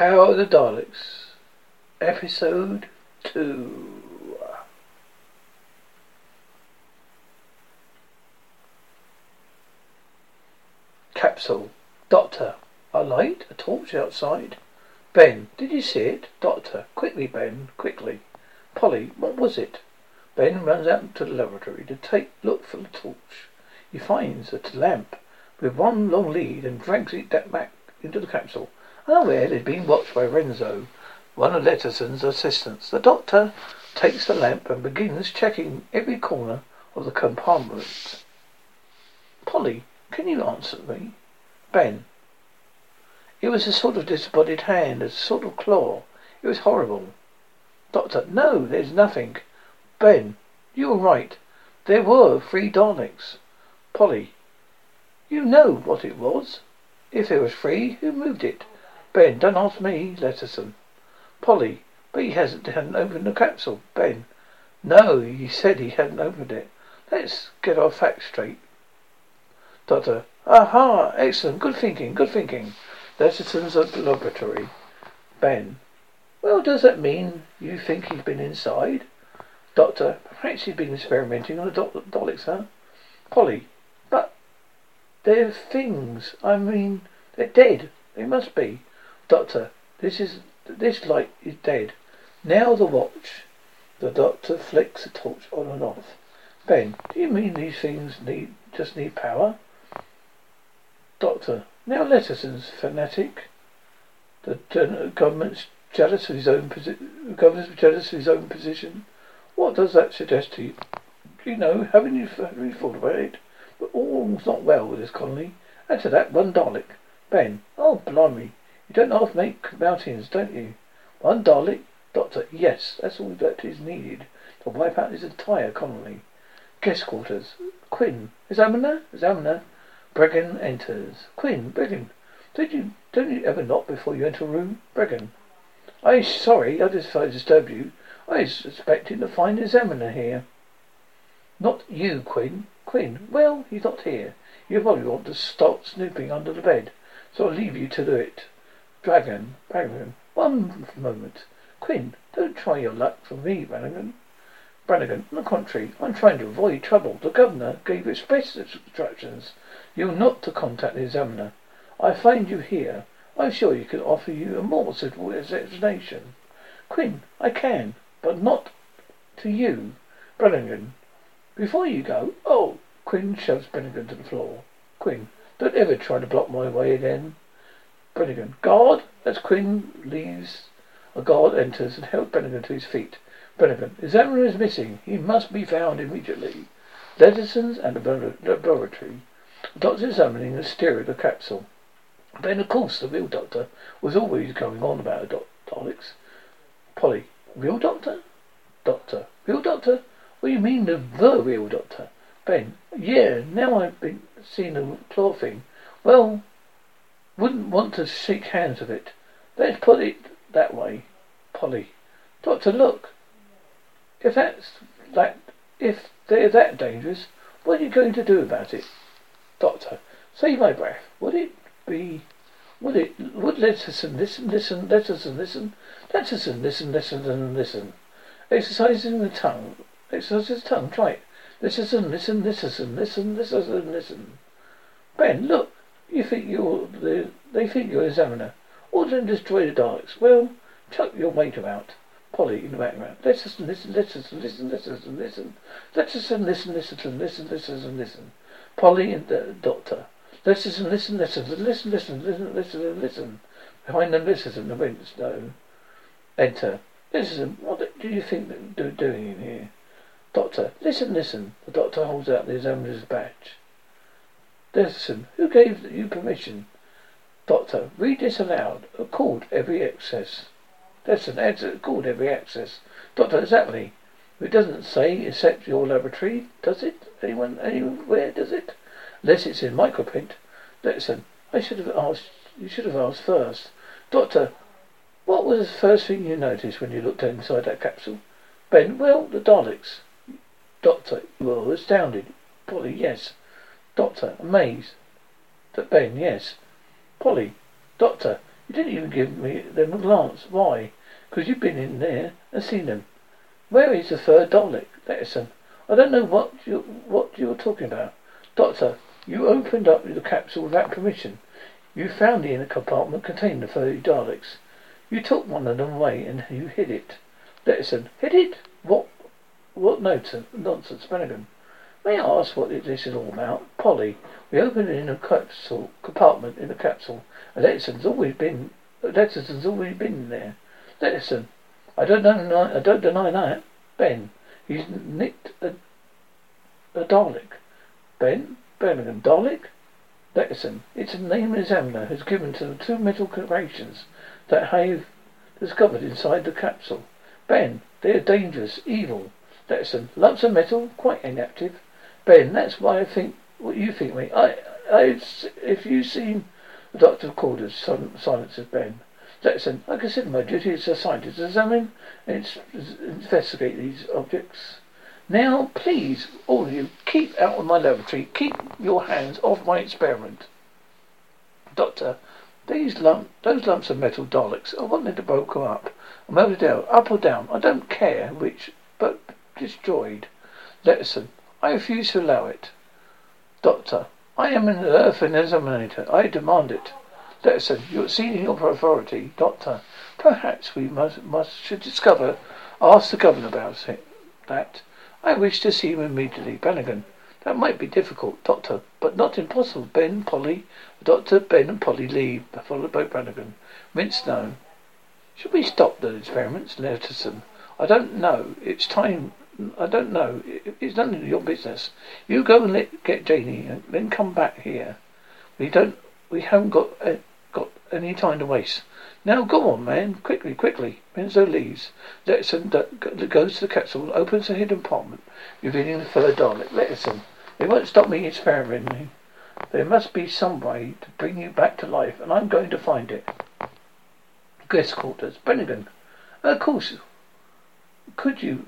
Power of the Daleks, Episode 2. Capsule. Doctor. A light? A torch outside? Ben. Did you see it? Doctor. Quickly, Ben. Quickly. Polly. What was it? Ben runs out to the laboratory to take look for the torch. He finds a lamp with one long lead and drags it back into the capsule. It is being watched by Renzo, one of Letterson's assistants. The doctor takes the lamp and begins checking every corner of the compartment. Polly, can you answer me? Ben. It was a sort of disembodied hand, a sort of claw. It was horrible. Doctor, no, there's nothing. Ben, you were right. There were three Daleks. Polly, you know what it was. If it was free, who moved it? Ben, don't ask me, Letterson. Polly, but he hasn't hadn't opened the capsule. Ben, no, he said he hadn't opened it. Let's get our facts straight. Doctor, aha, excellent, good thinking, good thinking. Letterson's laboratory. Ben, well, does that mean you think he's been inside? Doctor, perhaps he's been experimenting on the do- huh? Polly, but they're things. I mean, they're dead. They must be. Doctor, this is this light is dead. Now the watch. The doctor flicks the torch on and off. Ben, do you mean these things need just need power? Doctor, now Letterson's fanatic. The government's jealous of his own position. Government's jealous of his own position. What does that suggest to you? Do you know? Haven't you, haven't you thought about it? But all's not well with this colony. Add to that one Dalek. Ben, oh blimey. You don't half make mountains, don't you? One Dalek? Doctor, yes, that's all that is needed to wipe out this entire colony. Guest quarters. Quinn. Examiner? Examiner. Bragen enters. Quinn, Bragen. Did you don't you ever knock before you enter a room? Bragen. I'm sorry, I just I disturbed you. I was expecting to find the examiner here. Not you, Quinn. Quinn, well, he's not here. You probably want to start snooping under the bed, so I'll leave you to do it. Dragon, Brannigan, one moment. Quinn, don't try your luck for me, Brannigan. Brannigan, on the contrary, I'm trying to avoid trouble. The governor gave express instructions. You're not to contact the examiner. I find you here. I'm sure he could offer you a more suitable explanation. Quinn, I can, but not to you. Brannigan, before you go, oh, Quinn shoves Brannigan to the floor. Quinn, don't ever try to block my way again. Brannigan, guard! As Quinn leaves, a guard enters and helps Brannigan to his feet. Brannigan, examiner is missing. He must be found immediately. Letterson's and the laboratory. The doctor's examining the stereo of the capsule. Then, of course, the real doctor was always going on about the Daleks. Polly, real doctor? Doctor, real doctor? What do you mean the, the real doctor? Ben, yeah, now I've been seeing the claw thing. Well, wouldn't want to shake hands with it. Let's put it that way. Polly, Doctor, look. If that's that, if they're that dangerous, what are you going to do about it? Doctor, save my breath. Would it be? Would it? Would Letterson listen, listen, Letterson listen, Letterson listen, listen, and listen. Exercising the tongue. Exercise the tongue. Try it. Listen, listen, listen, listen, listen, listen. Ben, look. You think you're the? They think you're examiner. Order them destroy the Daleks. Well, chuck your mate about. Polly in the background. Let's listen, listen, listen, listen, listen, listen. Let's listen, listen, listen, listen, listen, listen. Polly and the doctor. Let's listen, listen, listen, listen, listen, listen, listen, listen. Behind them, listen, the window. Enter. Listen, what do you think they're doing in here? Doctor, listen, listen. The doctor holds out the examiner's badge. Listen, who gave you permission? Doctor, read this aloud. Accord every access. Listen, accord every access. Doctor, exactly. It doesn't say except your laboratory, does it? Anyone, anywhere, does it? Unless it's in microprint. Listen, I should have asked, you should have asked first. Doctor, what was the first thing you noticed when you looked inside that capsule? Ben, well, the Daleks. Doctor, you were astounded. Polly, yes. Doctor, amazed. Ben, yes. Polly, Doctor, You didn't even give me them a glance. Why? Because you've been in there and seen them. Where is the third Dalek? Lettison. I don't know what you what you're talking about. Doctor, you opened up the capsule without permission. You found the inner compartment containing the thirty Daleks. You took one of them away and you hid it. Lettison. Hid it? What what nonsense, nonsense. May I ask what this is all about? Polly, we opened it in a capsule compartment in the capsule, Lettison's always been Lettison's always been there. Lettison, I don't deny I don't deny that. Ben, he's nicked a a Dalek. Ben, Birmingham, Dalek? Lettison, it's a name an examiner has given to the two metal creations that have discovered inside the capsule. Ben, they are dangerous, evil. Lettison, lumps of metal, quite inactive. Ben, that's why I think what you think, mate. I, I, if you've seen the doctor of quarters, silences Ben. Lettison, I consider my duty as a scientist to examine and investigate these objects. Now, please, all of you, keep out of my laboratory. Keep your hands off my experiment. Doctor, these lump, those lumps of metal Daleks, I want them to broken up. I'm over down, up or down. I don't care which, but destroyed. Lettison, um, I refuse to allow it. Doctor, I am an earth examiner. I demand it. Lettison, you're exceeding your authority. Doctor, perhaps we must, must should discover, ask the governor about it. That. I wish to see him immediately. Brannigan. That might be difficult, Doctor, but not impossible. Ben, Polly, Doctor, Ben and Polly leave, followed by Brannigan. Winstone. Should we stop the experiments, Lettison? I don't know. It's time I don't know. It's none of your business. You go and let, get Janie, and then come back here. We don't. We haven't got uh, got any time to waste. Now go on, man, quickly, quickly. Winslow leaves. Lettison goes to the capsule, opens the hidden compartment, revealing the third Dalek. Lettison, they won't stop me experimenting. There must be some way to bring you back to life, and I'm going to find it. Guest quarters, Brannigan. Of course. Could you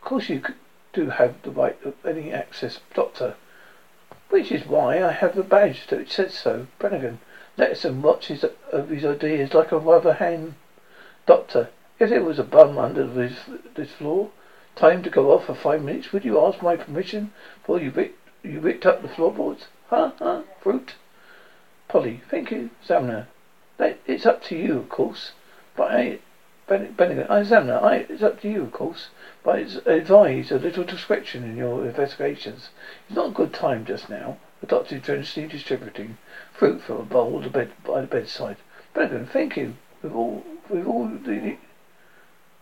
of course you do have the right of any access, Doctor. Which is why I have the badge that says so. Brannigan, lets watches watch his ideas like a rubber hand. Doctor, if there was a bum under this, this floor, time to go off for five minutes, would you ask my permission before you ripped, you ripped up the floorboards? Huh? Huh? Fruit? Polly, thank you, Examiner. It's up to you, of course. But I, Benedict, I examiner, I, it's up to you, of course, but I advise a little discretion in your investigations. It's not a good time just now. The doctor generously distributing fruit from a bowl the bed, by the bedside. Benedict, thank you. With all, with all the,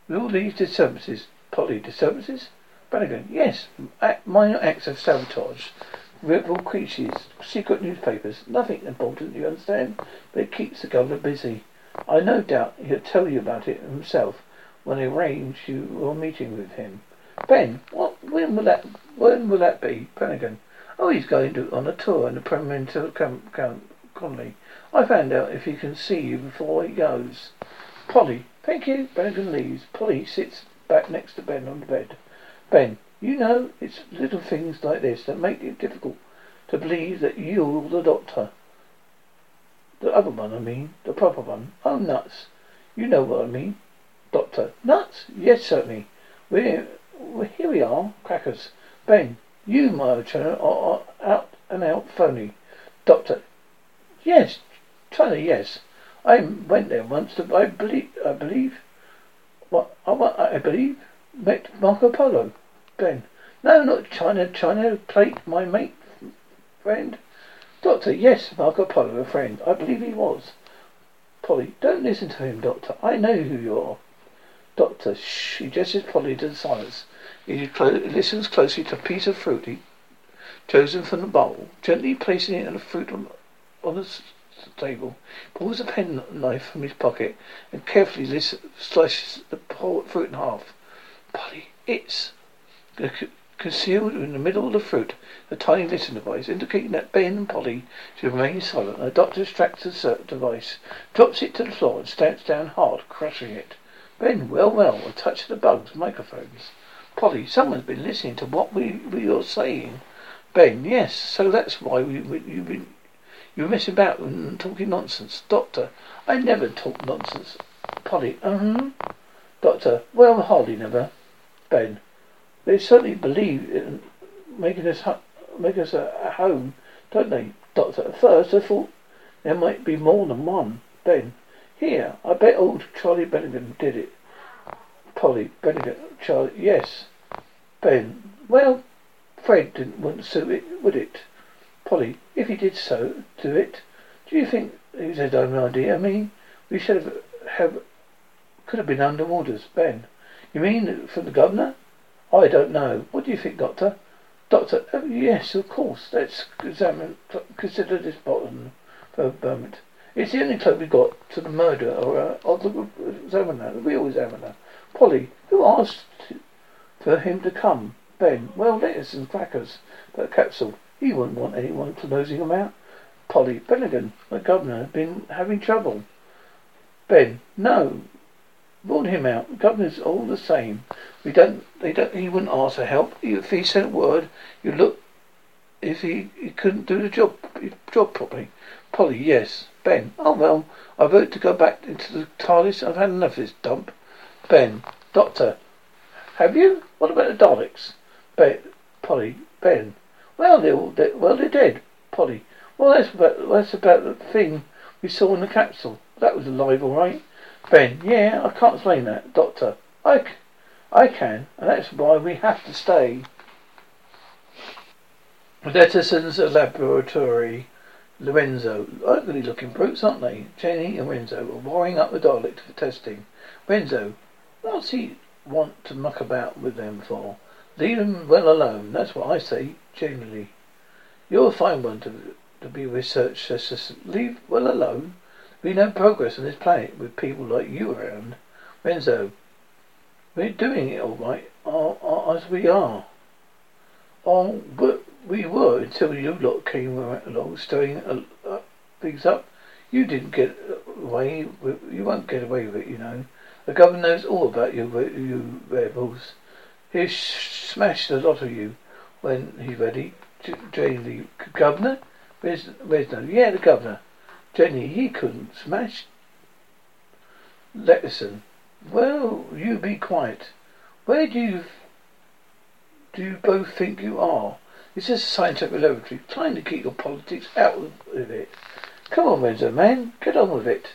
with all these disturbances, Polly, disturbances? Brannigan, yes, minor acts of sabotage. Rebel creatures, secret newspapers, nothing important, you understand? But it keeps the governor busy. I no doubt he'll tell you about it himself when I arrange your meeting with him. Ben, what? When will that? When will that be? Brannigan. Oh, he's going to, on a tour in the Premier Colony. I found out if he can see you before he goes. Polly, thank you. Brannigan leaves. Polly sits back next to Ben on the bed. Ben, you know it's little things like this that make it difficult to believe that you're the doctor. The other one, I mean. The proper one. Oh, nuts. You know what I mean. Doctor. Nuts? Yes, certainly. We're, here we are. Crackers. Ben, you, my old channel, are, are out and out phony. Doctor. Yes. China, yes. I went there once to, I believe, I believe, what, I, I believe, met Marco Polo. Ben. No, not China, China plate, my mate, friend. Doctor, yes, Marco Polo, a friend. I believe he was. Polly, don't listen to him, Doctor. I know who you are. Doctor, shh. He gestures Polly to silence. He clo- listens closely to a piece of fruit he chosen from the bowl, gently placing it in the fruit on, on the table. Pulls a penknife from his pocket and carefully slices the fruit in half. Polly, it's Concealed in the middle of the fruit, the tiny listening device, indicating that Ben and Polly should remain silent. The doctor extracts the device, drops it to the floor, and stamps down hard, crushing it. Ben, well, well, a touch of the bugs, microphones. Polly, someone's been listening to what we, we are saying. Ben, yes, so that's why we, we you've been You're messing about and talking nonsense. Doctor, I never talk nonsense. Polly, um, Doctor, well, hardly never. Ben, they certainly believe in making us make us a, a home, don't they, Doctor? At first, I thought there might be more than one. Ben, here, I bet old Charlie Bennigan did it. Polly, Bennigan, Charlie, yes. Ben, well, Fred didn't want to suit it, would it? Polly, if he did so, do it, do you think it was his own idea? I mean, we should have, have could have been under orders. Ben, you mean from the governor? I don't know. What do you think, Doctor? Doctor, oh, yes, of course. Let's examine, consider this bottom for a moment. It's the only clue we got to the murder or uh, of the examiner, the real examiner. Polly, who asked for him to come? Ben, well, lettuce and crackers, but capsule. He wouldn't want anyone closing him out. Polly, Bennigan, the governor, had been having trouble. Ben, no. Ruled him out. The governor's all the same. We don't, they don't, he wouldn't ask for help. If he sent word, you look, if he, he couldn't do the job, job properly. Polly, yes. Ben, oh well, I vote to go back into the TARDIS. I've had enough of this dump. Ben, Doctor, have you? What about the Daleks? Ben, Polly, Ben, well, they're all dead. Well, they're dead. Polly. Well, that's about that's about the thing we saw in the capsule. That was alive, all right. Ben. Yeah, I can't explain that, Doctor. I, c- I can, and that's why we have to stay. Letterson's laboratory. Lorenzo. Ugly looking brutes, aren't they? Jenny and Renzo are wiring up the Dalek for testing. Renzo, what's he want to muck about with them for? Leave them well alone. That's what I say, generally. You're a fine one to to be research assistant. Leave well alone. Be no progress on this planet with people like you around. Renzo, we're doing it all right, uh, as we are. Oh, but we were until you lot came along, stirring uh, things up. You didn't get away. You won't get away with it, you know. The governor knows all about you, you rebels. He'll smash the lot of you when he's ready. the governor? Where's, where's no? Yeah, the governor. Jenny, he couldn't smash. Letterson. Well, you be quiet. Where do you do you both think you are? It's just a scientific laboratory, trying to keep your politics out of it. Come on, Renzo, man, get on with it.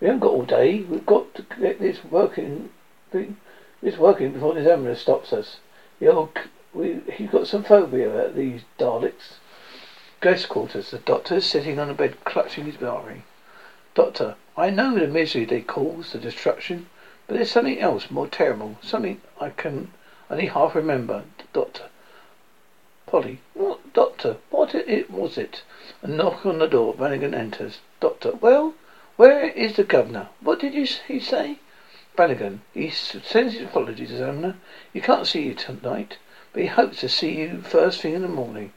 We haven't got all day. We've got to get this working. It's working before the examiner stops us. The old, we, he's got some phobia about these Daleks. Guest quarters. The doctor is sitting on a bed, clutching his diary. Doctor, I know the misery they cause, the destruction, but there's something else more terrible. Something I can only half remember. Doctor. Polly. What, Doctor? What it was it? A knock on the door. Brannigan enters. Doctor. Well, where is the governor? What did you he say? Brannigan, he sends his apologies, examiner. He can't see you tonight, but he hopes to see you first thing in the morning.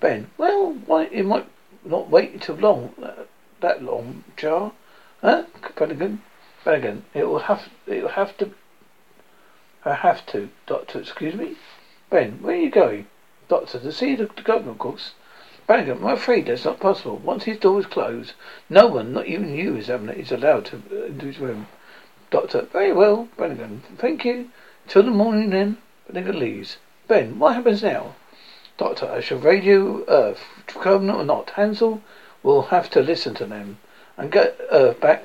Ben, well, why, it might not wait until long, uh, that long, Jar. Huh? Brannigan? Brannigan, it will have, it will have to, I have to, Doctor, excuse me? Ben, where are you going? Doctor, to see the, the governor, of course. Brannigan, I'm afraid that's not possible. Once his door is closed, no one, not even you, examiner, is allowed to uh, into his room. Doctor, very well, Brannigan. Thank you. Till the morning then. Brannigan leaves. Ben, what happens now? Doctor, I shall radio Earth. Uh, Covenant or not, Hensell will have to listen to them. And get Earth back.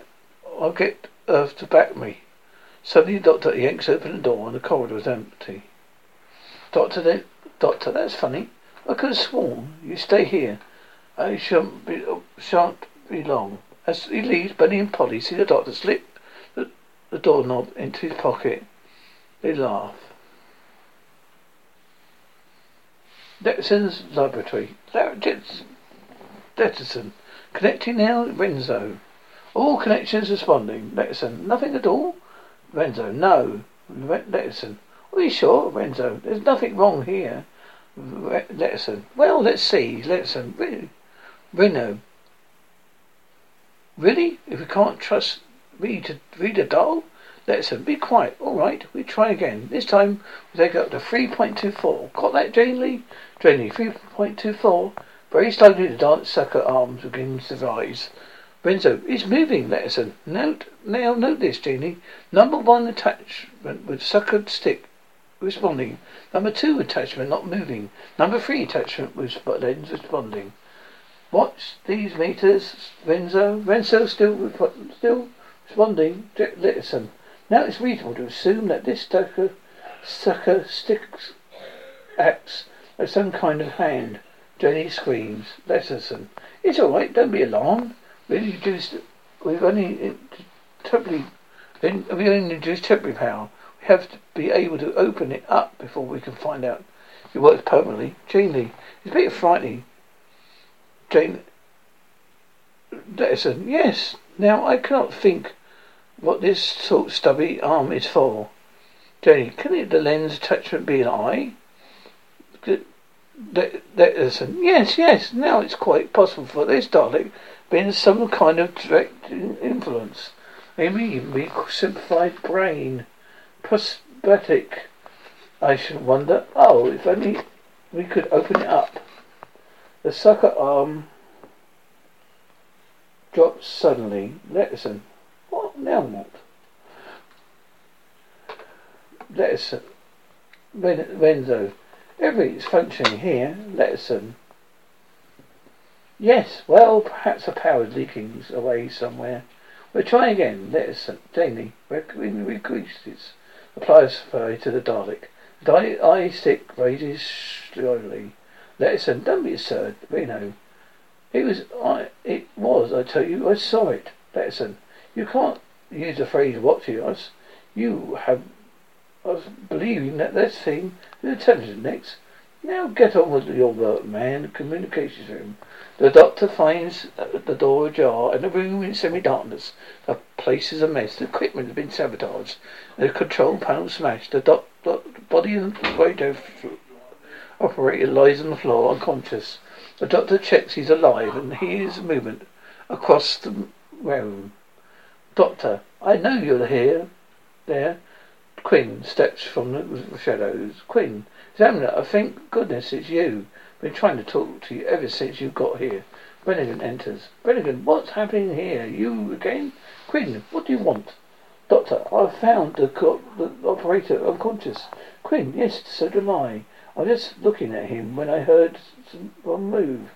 I'll get Earth to back me. Suddenly, Doctor yanks open the door and the corridor is empty. Doctor, Doctor, that's funny. I could have sworn you stay here. I shan't be, shan't be long. As he leaves, Benny and Polly see the doctor slip the doorknob into his pocket. They laugh. Letterson's laboratory. Letterson. Connecting now, Renzo. All connections responding. Letterson. Nothing at all? Renzo. No. Letterson. Are you sure, Renzo? There's nothing wrong here. Letterson. Well, let's see. Letterson. Reno. Really? If we can't trust me to read a doll? Letson, be quiet. All right, we try again. This time we take up to 3.24. Got that, Janley? Jane Lee, 3.24. Very slowly, the dance sucker arms begins to rise. Renzo, it's moving, Letterson. Note, now note this, Janie. Number one attachment with sucker stick responding. Number two attachment not moving. Number three attachment with lens responding. Watch these meters, Renzo. Renzo still still responding. Listen. Now it's reasonable to assume that this sucker, sucker sticks acts as some kind of hand. Jenny screams. Listen. It's all right. Don't be alarmed. We introduced. We've only temporary. We only introduced temporary power. We have to be able to open it up before we can find out it works permanently. Janie, it's a bit frightening. Jane, listen, yes. Now I cannot think what this sort stubby arm is for. Jenny, can it, the lens attachment be an eye? Listen, yes, yes. Now it's quite possible for this Dalek being some kind of direct influence. Maybe we simplified brain, prosthetic. I should wonder. Oh, if only we could open it up. The sucker arm drops suddenly. Listen. Now what? Listen. Renzo. Everything's functioning here. Listen. Um, yes, well, perhaps the power's leaking away somewhere. We'll try again. Listen. Uh, Jamie, We're going to increase this. Applies furry to the Dalek. The eye stick raises slowly. Listen, um, don't be absurd, Reno. It was I it was, I tell you, I saw it. Listen, um, you can't use the phrase watching us. You have I was believing that this thing is intelligent next. Now get on with your work, man. Communications room. The doctor finds uh, the door ajar and the room in semi-darkness. The place is a mess. The equipment has been sabotaged. The control panel smashed. The doc- doc- body of the radio operator lies on the floor, unconscious. The doctor checks he's alive and hears movement across the room. Doctor, I know you're here. There. Quinn steps from the shadows. Quinn, examiner, I thank goodness it's you. Been trying to talk to you ever since you got here. Brennigan enters. Brennigan, what's happening here? You again? Quinn, what do you want? Doctor, I've found the, co- the operator unconscious. Quinn, yes, so do I. I was just looking at him when I heard one move.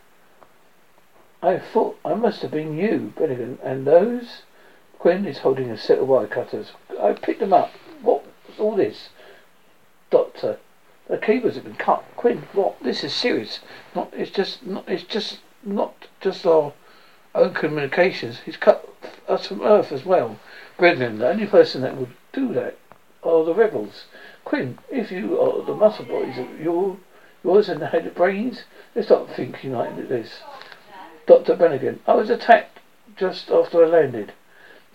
I thought I must have been you, Brennigan. And those? Quinn is holding a set of wire cutters. I picked them up. What's all this? Doctor, the cables have been cut. Quinn, what? This is serious. Not. It's just. Not. It's just not just our own communications. He's cut us from Earth as well. Brennan, the only person that would do that are the rebels. Quinn, if you are the muscle boys, you're yours and the head of brains, let's stop thinking like this. Dr. Brennigan, I was attacked just after I landed.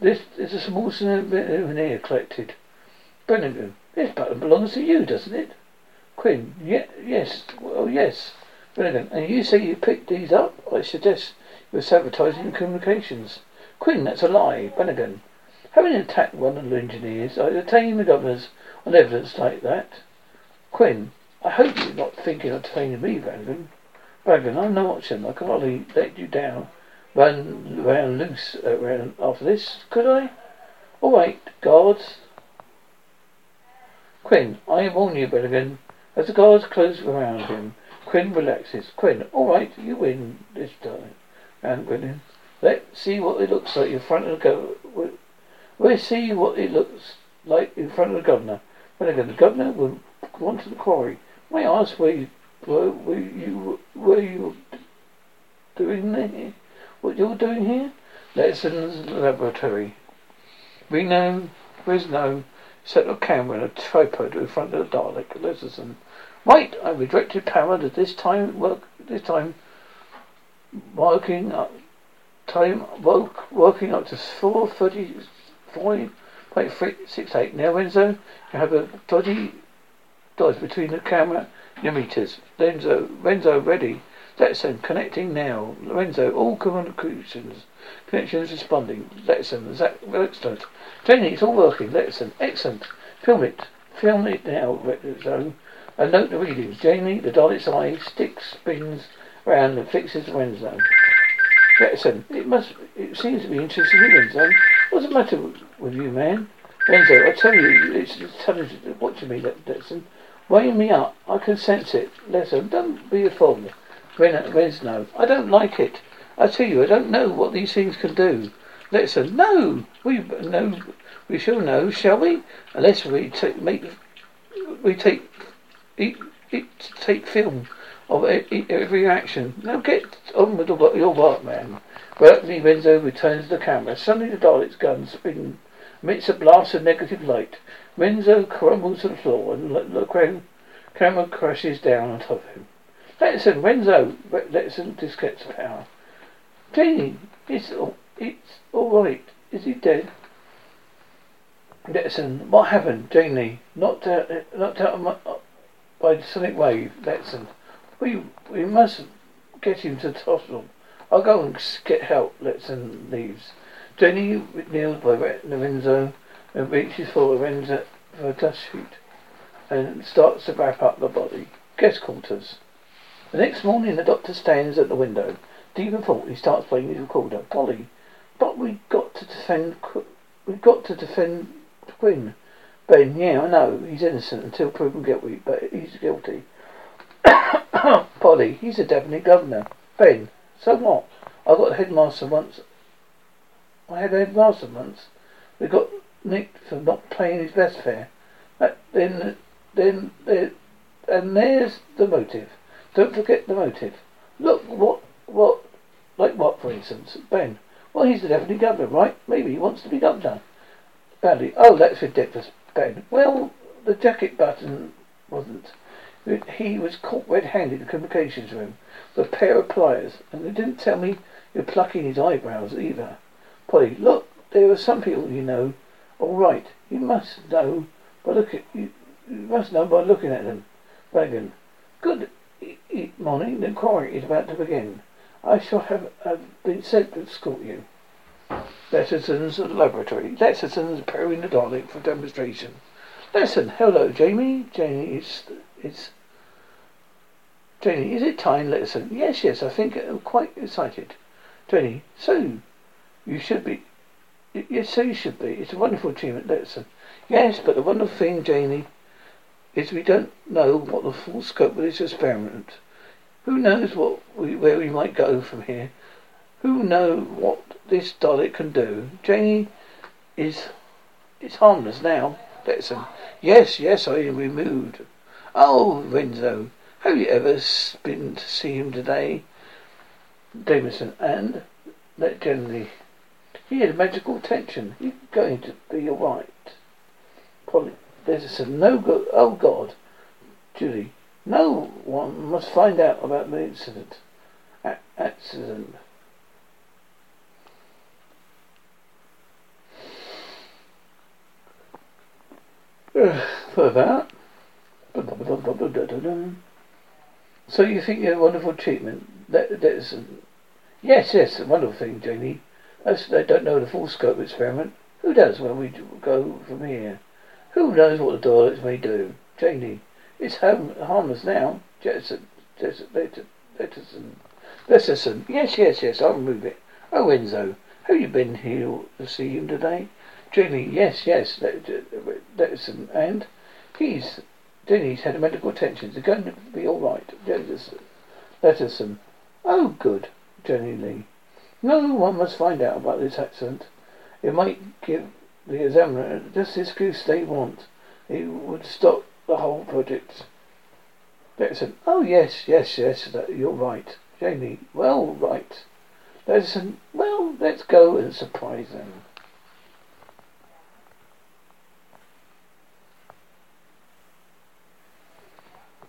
This is a small souvenir collected. Brennigan, this button belongs to you, doesn't it? Quinn, yeah, yes, well, yes. Brennigan, and you say you picked these up? I suggest you're sabotaging communications. Quinn, that's a lie. Brennigan, having attacked one of the engineers, I detained the governors on evidence like that. Quinn, I hope you're not thinking of detaining me, Brannigan. Brannigan, I'm no option. I can hardly let you down, run around loose uh, around after this, could I? Oh, all right, guards. Quinn, I warn you, Brannigan. As the guards close around him, Quinn relaxes. Quinn, all right, you win this time. And Brennan, let's see what it looks like in front of the governor. We'll see what it looks like in front of the governor. Brannigan, the governor will want to the quarry. May I ask where you were, were you you doing there? What you're doing here? Lessons laboratory. Reno, Resno set a camera and a tripod in front of the Dalek. Listen. Right, I redirected power to this time work this time working up time work, working up to four thirty five point three six eight. Now Renzo, you have a dodgy dodge between the camera and your meters. Renzo Renzo ready. Letson connecting now. Lorenzo, all communications connections responding. Letson, that excellent. Jenny, it's all working. Letson, excellent. Film it. Film it now, Renzo. And note the readings. Jamie, the Dalek's eye, sticks, spins round and fixes Renzo. Jetson, it must, it seems to be interesting in Renzo. What's the matter with you, man? Lorenzo, I tell you, it's intelligent watching me, Jetson. Weighing me up. I can sense it. Listen, don't be a fool. Ren, Renzo, I don't like it. I tell you, I don't know what these things can do. Listen, no, we no, we shall know, shall we? Unless we take make we take eat, eat, take film of every action. Now get on with your work, man. Reluctantly, Renzo returns to the camera. Suddenly, the Dalek's gun spin emits a blast of negative light. Renzo crumbles to the floor, and the camera crashes down on top of him. Letson, Renzo, Letson disconnects the power. Janie, it's all, it's all right. Is he dead? Letson, what happened? Janie, knocked uh, uh, out, knocked out my, uh, by the sonic wave. Letson, we we must get him to the hospital. I'll go and get help. Letson leaves. Jenny kneels by Lorenzo and reaches for Lorenzo for a dust sheet and starts to wrap up the body. Guest quarters. The next morning, the doctor stands at the window. Deep in thought, he starts playing his recorder. Polly, but we got to defend. We got to defend Quinn. Ben, yeah, I know he's innocent until proven guilty, but he's guilty. Polly, he's a deputy governor. Ben, so what? I got the headmaster once. I had a headmaster once. We got nicked for not paying his best fare. Then, then, and there's the motive. Don't forget the motive. Look, what, what, like what, for instance? Ben. Well, he's the deputy governor, right? Maybe he wants to be governor. Badly. Oh, that's ridiculous, Ben. Well, the jacket button wasn't. He was caught red-handed in the communications room with a pair of pliers, and they didn't tell me you're plucking his eyebrows either. Polly, look, there are some people you know. All right, you must know by look at you, you must know by looking at them. Wagon, good morning. The inquiry is about to begin. I shall have, have been sent to escort you. Letterson's laboratory. Letterson's preparing the Dalek for demonstration. Listen, hello, Jamie. Jamie is is Janie, is it time, Letterson? Yes, yes, I think I'm quite excited. Janie, so you should be Yes, so you should be. It's a wonderful achievement, Letterson. Yes, but the wonderful thing, Janie, is we don't know what the full scope of this experiment. Who knows what we, where we might go from here? Who know what this Dalek can do? Janie is it's harmless now. Letson. Yes, yes, I removed. Oh, Renzo, have you ever been to see him today? Jameson, and that generally he had magical attention. He's going to be alright. Polly, there's a no good. Oh God, Julie, no one must find out about the incident. A- accident. For that. So you think you're a wonderful treatment? That, that's yes, yes, a wonderful thing, Janie. I don't know the full scope experiment. Who does when we go from here? Who knows what the Daleks may do? Janie, it's harm, harmless now. Jetson, Jetson, Jetson. Yes, yes, yes, I'll remove it. Oh, Enzo, have you been here to see him today? Janie, yes, yes, Jetson, and he's, Jenny's had medical attention. They're going to be all right. Jetson. Oh, good, Janley. No one must find out about this accident. It might give the examiner just the excuse they want. It would stop the whole project. Jackson, oh yes, yes, yes, that, you're right. Jamie, well, right. Jackson, well, let's go and surprise them.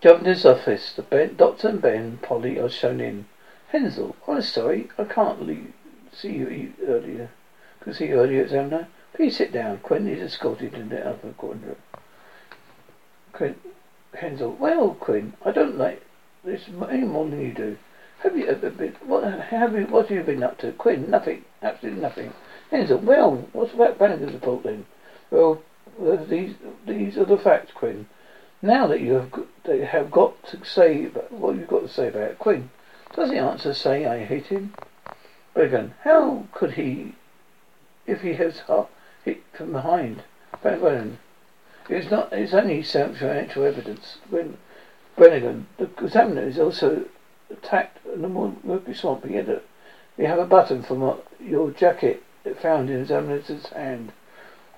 Governor's office. The ben, Doctor and Ben Polly are shown in. Hensell, I'm sorry, I can't leave, see you earlier. Could see you earlier, examiner. Please sit down. Quinn is escorted into the upper corner. Quinn, Hensell, well, Quinn, I don't like this any more than you do. Have you ever been? What have you? What have you been up to, Quinn? Nothing. Absolutely nothing. Hensell, well, what's about Bannigan's report then? Well, uh, these these are the facts, Quinn. Now that you have they have got to say what you've got to say about it, Quinn. Does the answer say I hate him? Branigan, how could he if he has hit from behind? Branigan, it's not it's only circumstantial evidence. When Branigan, the examiner is also attacked in the Murky Swamp. He had a, you have a button from your jacket found in examiner's hand.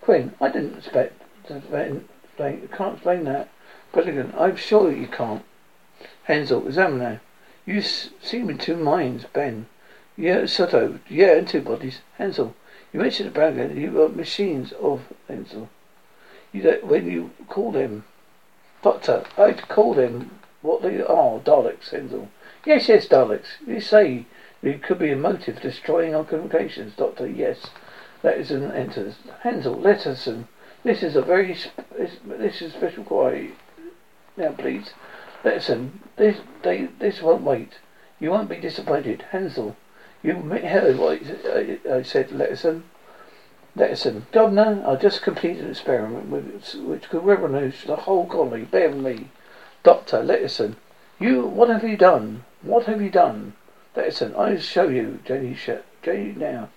Quinn, I didn't expect to explain, can't explain that. Branigan, I'm sure you can't. Hensell, examiner, you seem in two minds, Ben. Yeah, Soto, yeah, and two bodies. Hensell, you mentioned the Branigan, you got machines of Hensell. You don't, when you call them, Doctor, I call them what they are, Daleks, Hensell. Yes, yes, Daleks. You say it could be a motive for destroying our communications, Doctor. Yes. Letterson enters. Hensell, Letterson. Um, this is a very, this is special quality. Now, please. Letterson, um, this, they, this won't wait. You won't be disappointed. Hensell, you heard what I, uh, I said, Letterson. Letterson, Governor, I just completed an experiment with, which could revolutionize the whole colony. Bear with me. Doctor, Letterson, you, what have you done? What have you done? Letterson, I'll show you, Jenny, Jenny now.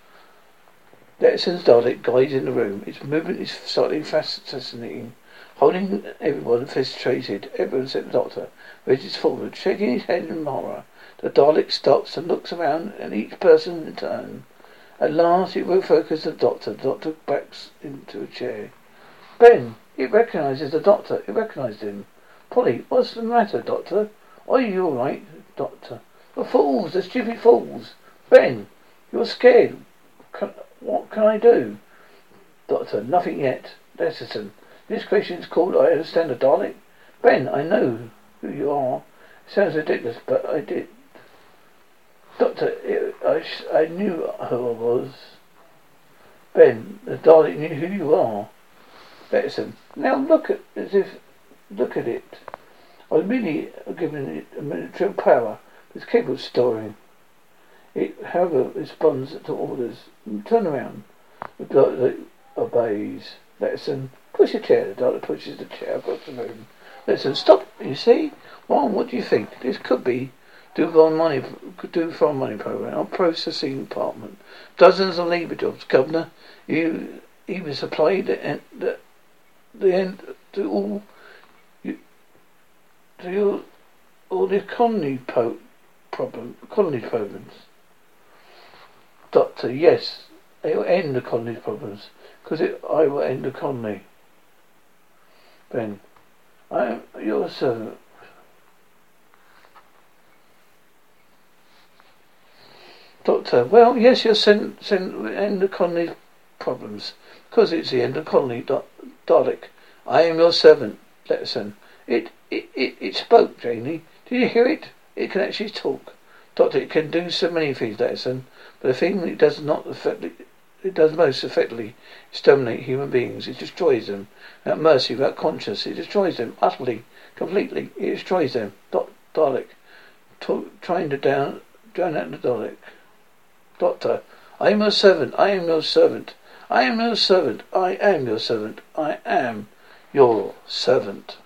Letterson's Dalek guides in the room. Its movement is slightly fascinating. Holding everyone fascinated. everyone said the doctor, reaches forward, shaking his head in horror. The Dalek stops and looks around at each person in turn. At last it will focus the doctor. The doctor backs into a chair. Ben, it recognizes the doctor. It recognized him. Polly, what's the matter, doctor? Are you all right, doctor? The fools, the stupid fools. Ben, you're scared. Can, what can I do? Doctor, nothing yet. Letterson, this question is called I understand the Dalek. Ben, I know who you are. It sounds ridiculous, but I did. Doctor, I, I knew who I was. Ben, the Dalek knew who you are. Letterson, now look at as if look at it. I was merely given it a military power, it's capable of storing. It, however, responds to orders. Turn around. The Dalek obeys. Letterson, push a chair. The Dalek pushes the chair across the room. Letterson, stop. You see? Well, what do you think? This could be do for money, do for money program. Our processing department, dozens of labour jobs, Governor. You even supplied the the, the end to all you to your, all the economy po- problem, economy problems. Doctor, yes, it will end the colony problems because I will end the colony. Ben, I am your servant. Doctor, well, yes, you're sent, sent end the colony problems because it's the end of colony. Do- Dalek, I am your servant, Letterson. It, it, it, it spoke, Janie. Did you hear it? It can actually talk. Doctor, it can do so many things, Letterson, but the thing it does not effectively, it does most effectively exterminate human beings. It destroys them without mercy, without conscience. It destroys them utterly, completely. It destroys them. Dalek, to- trying to down, drown out the Dalek. Doctor, I am your servant. I am your servant. I am your servant. I am your servant. I am your servant.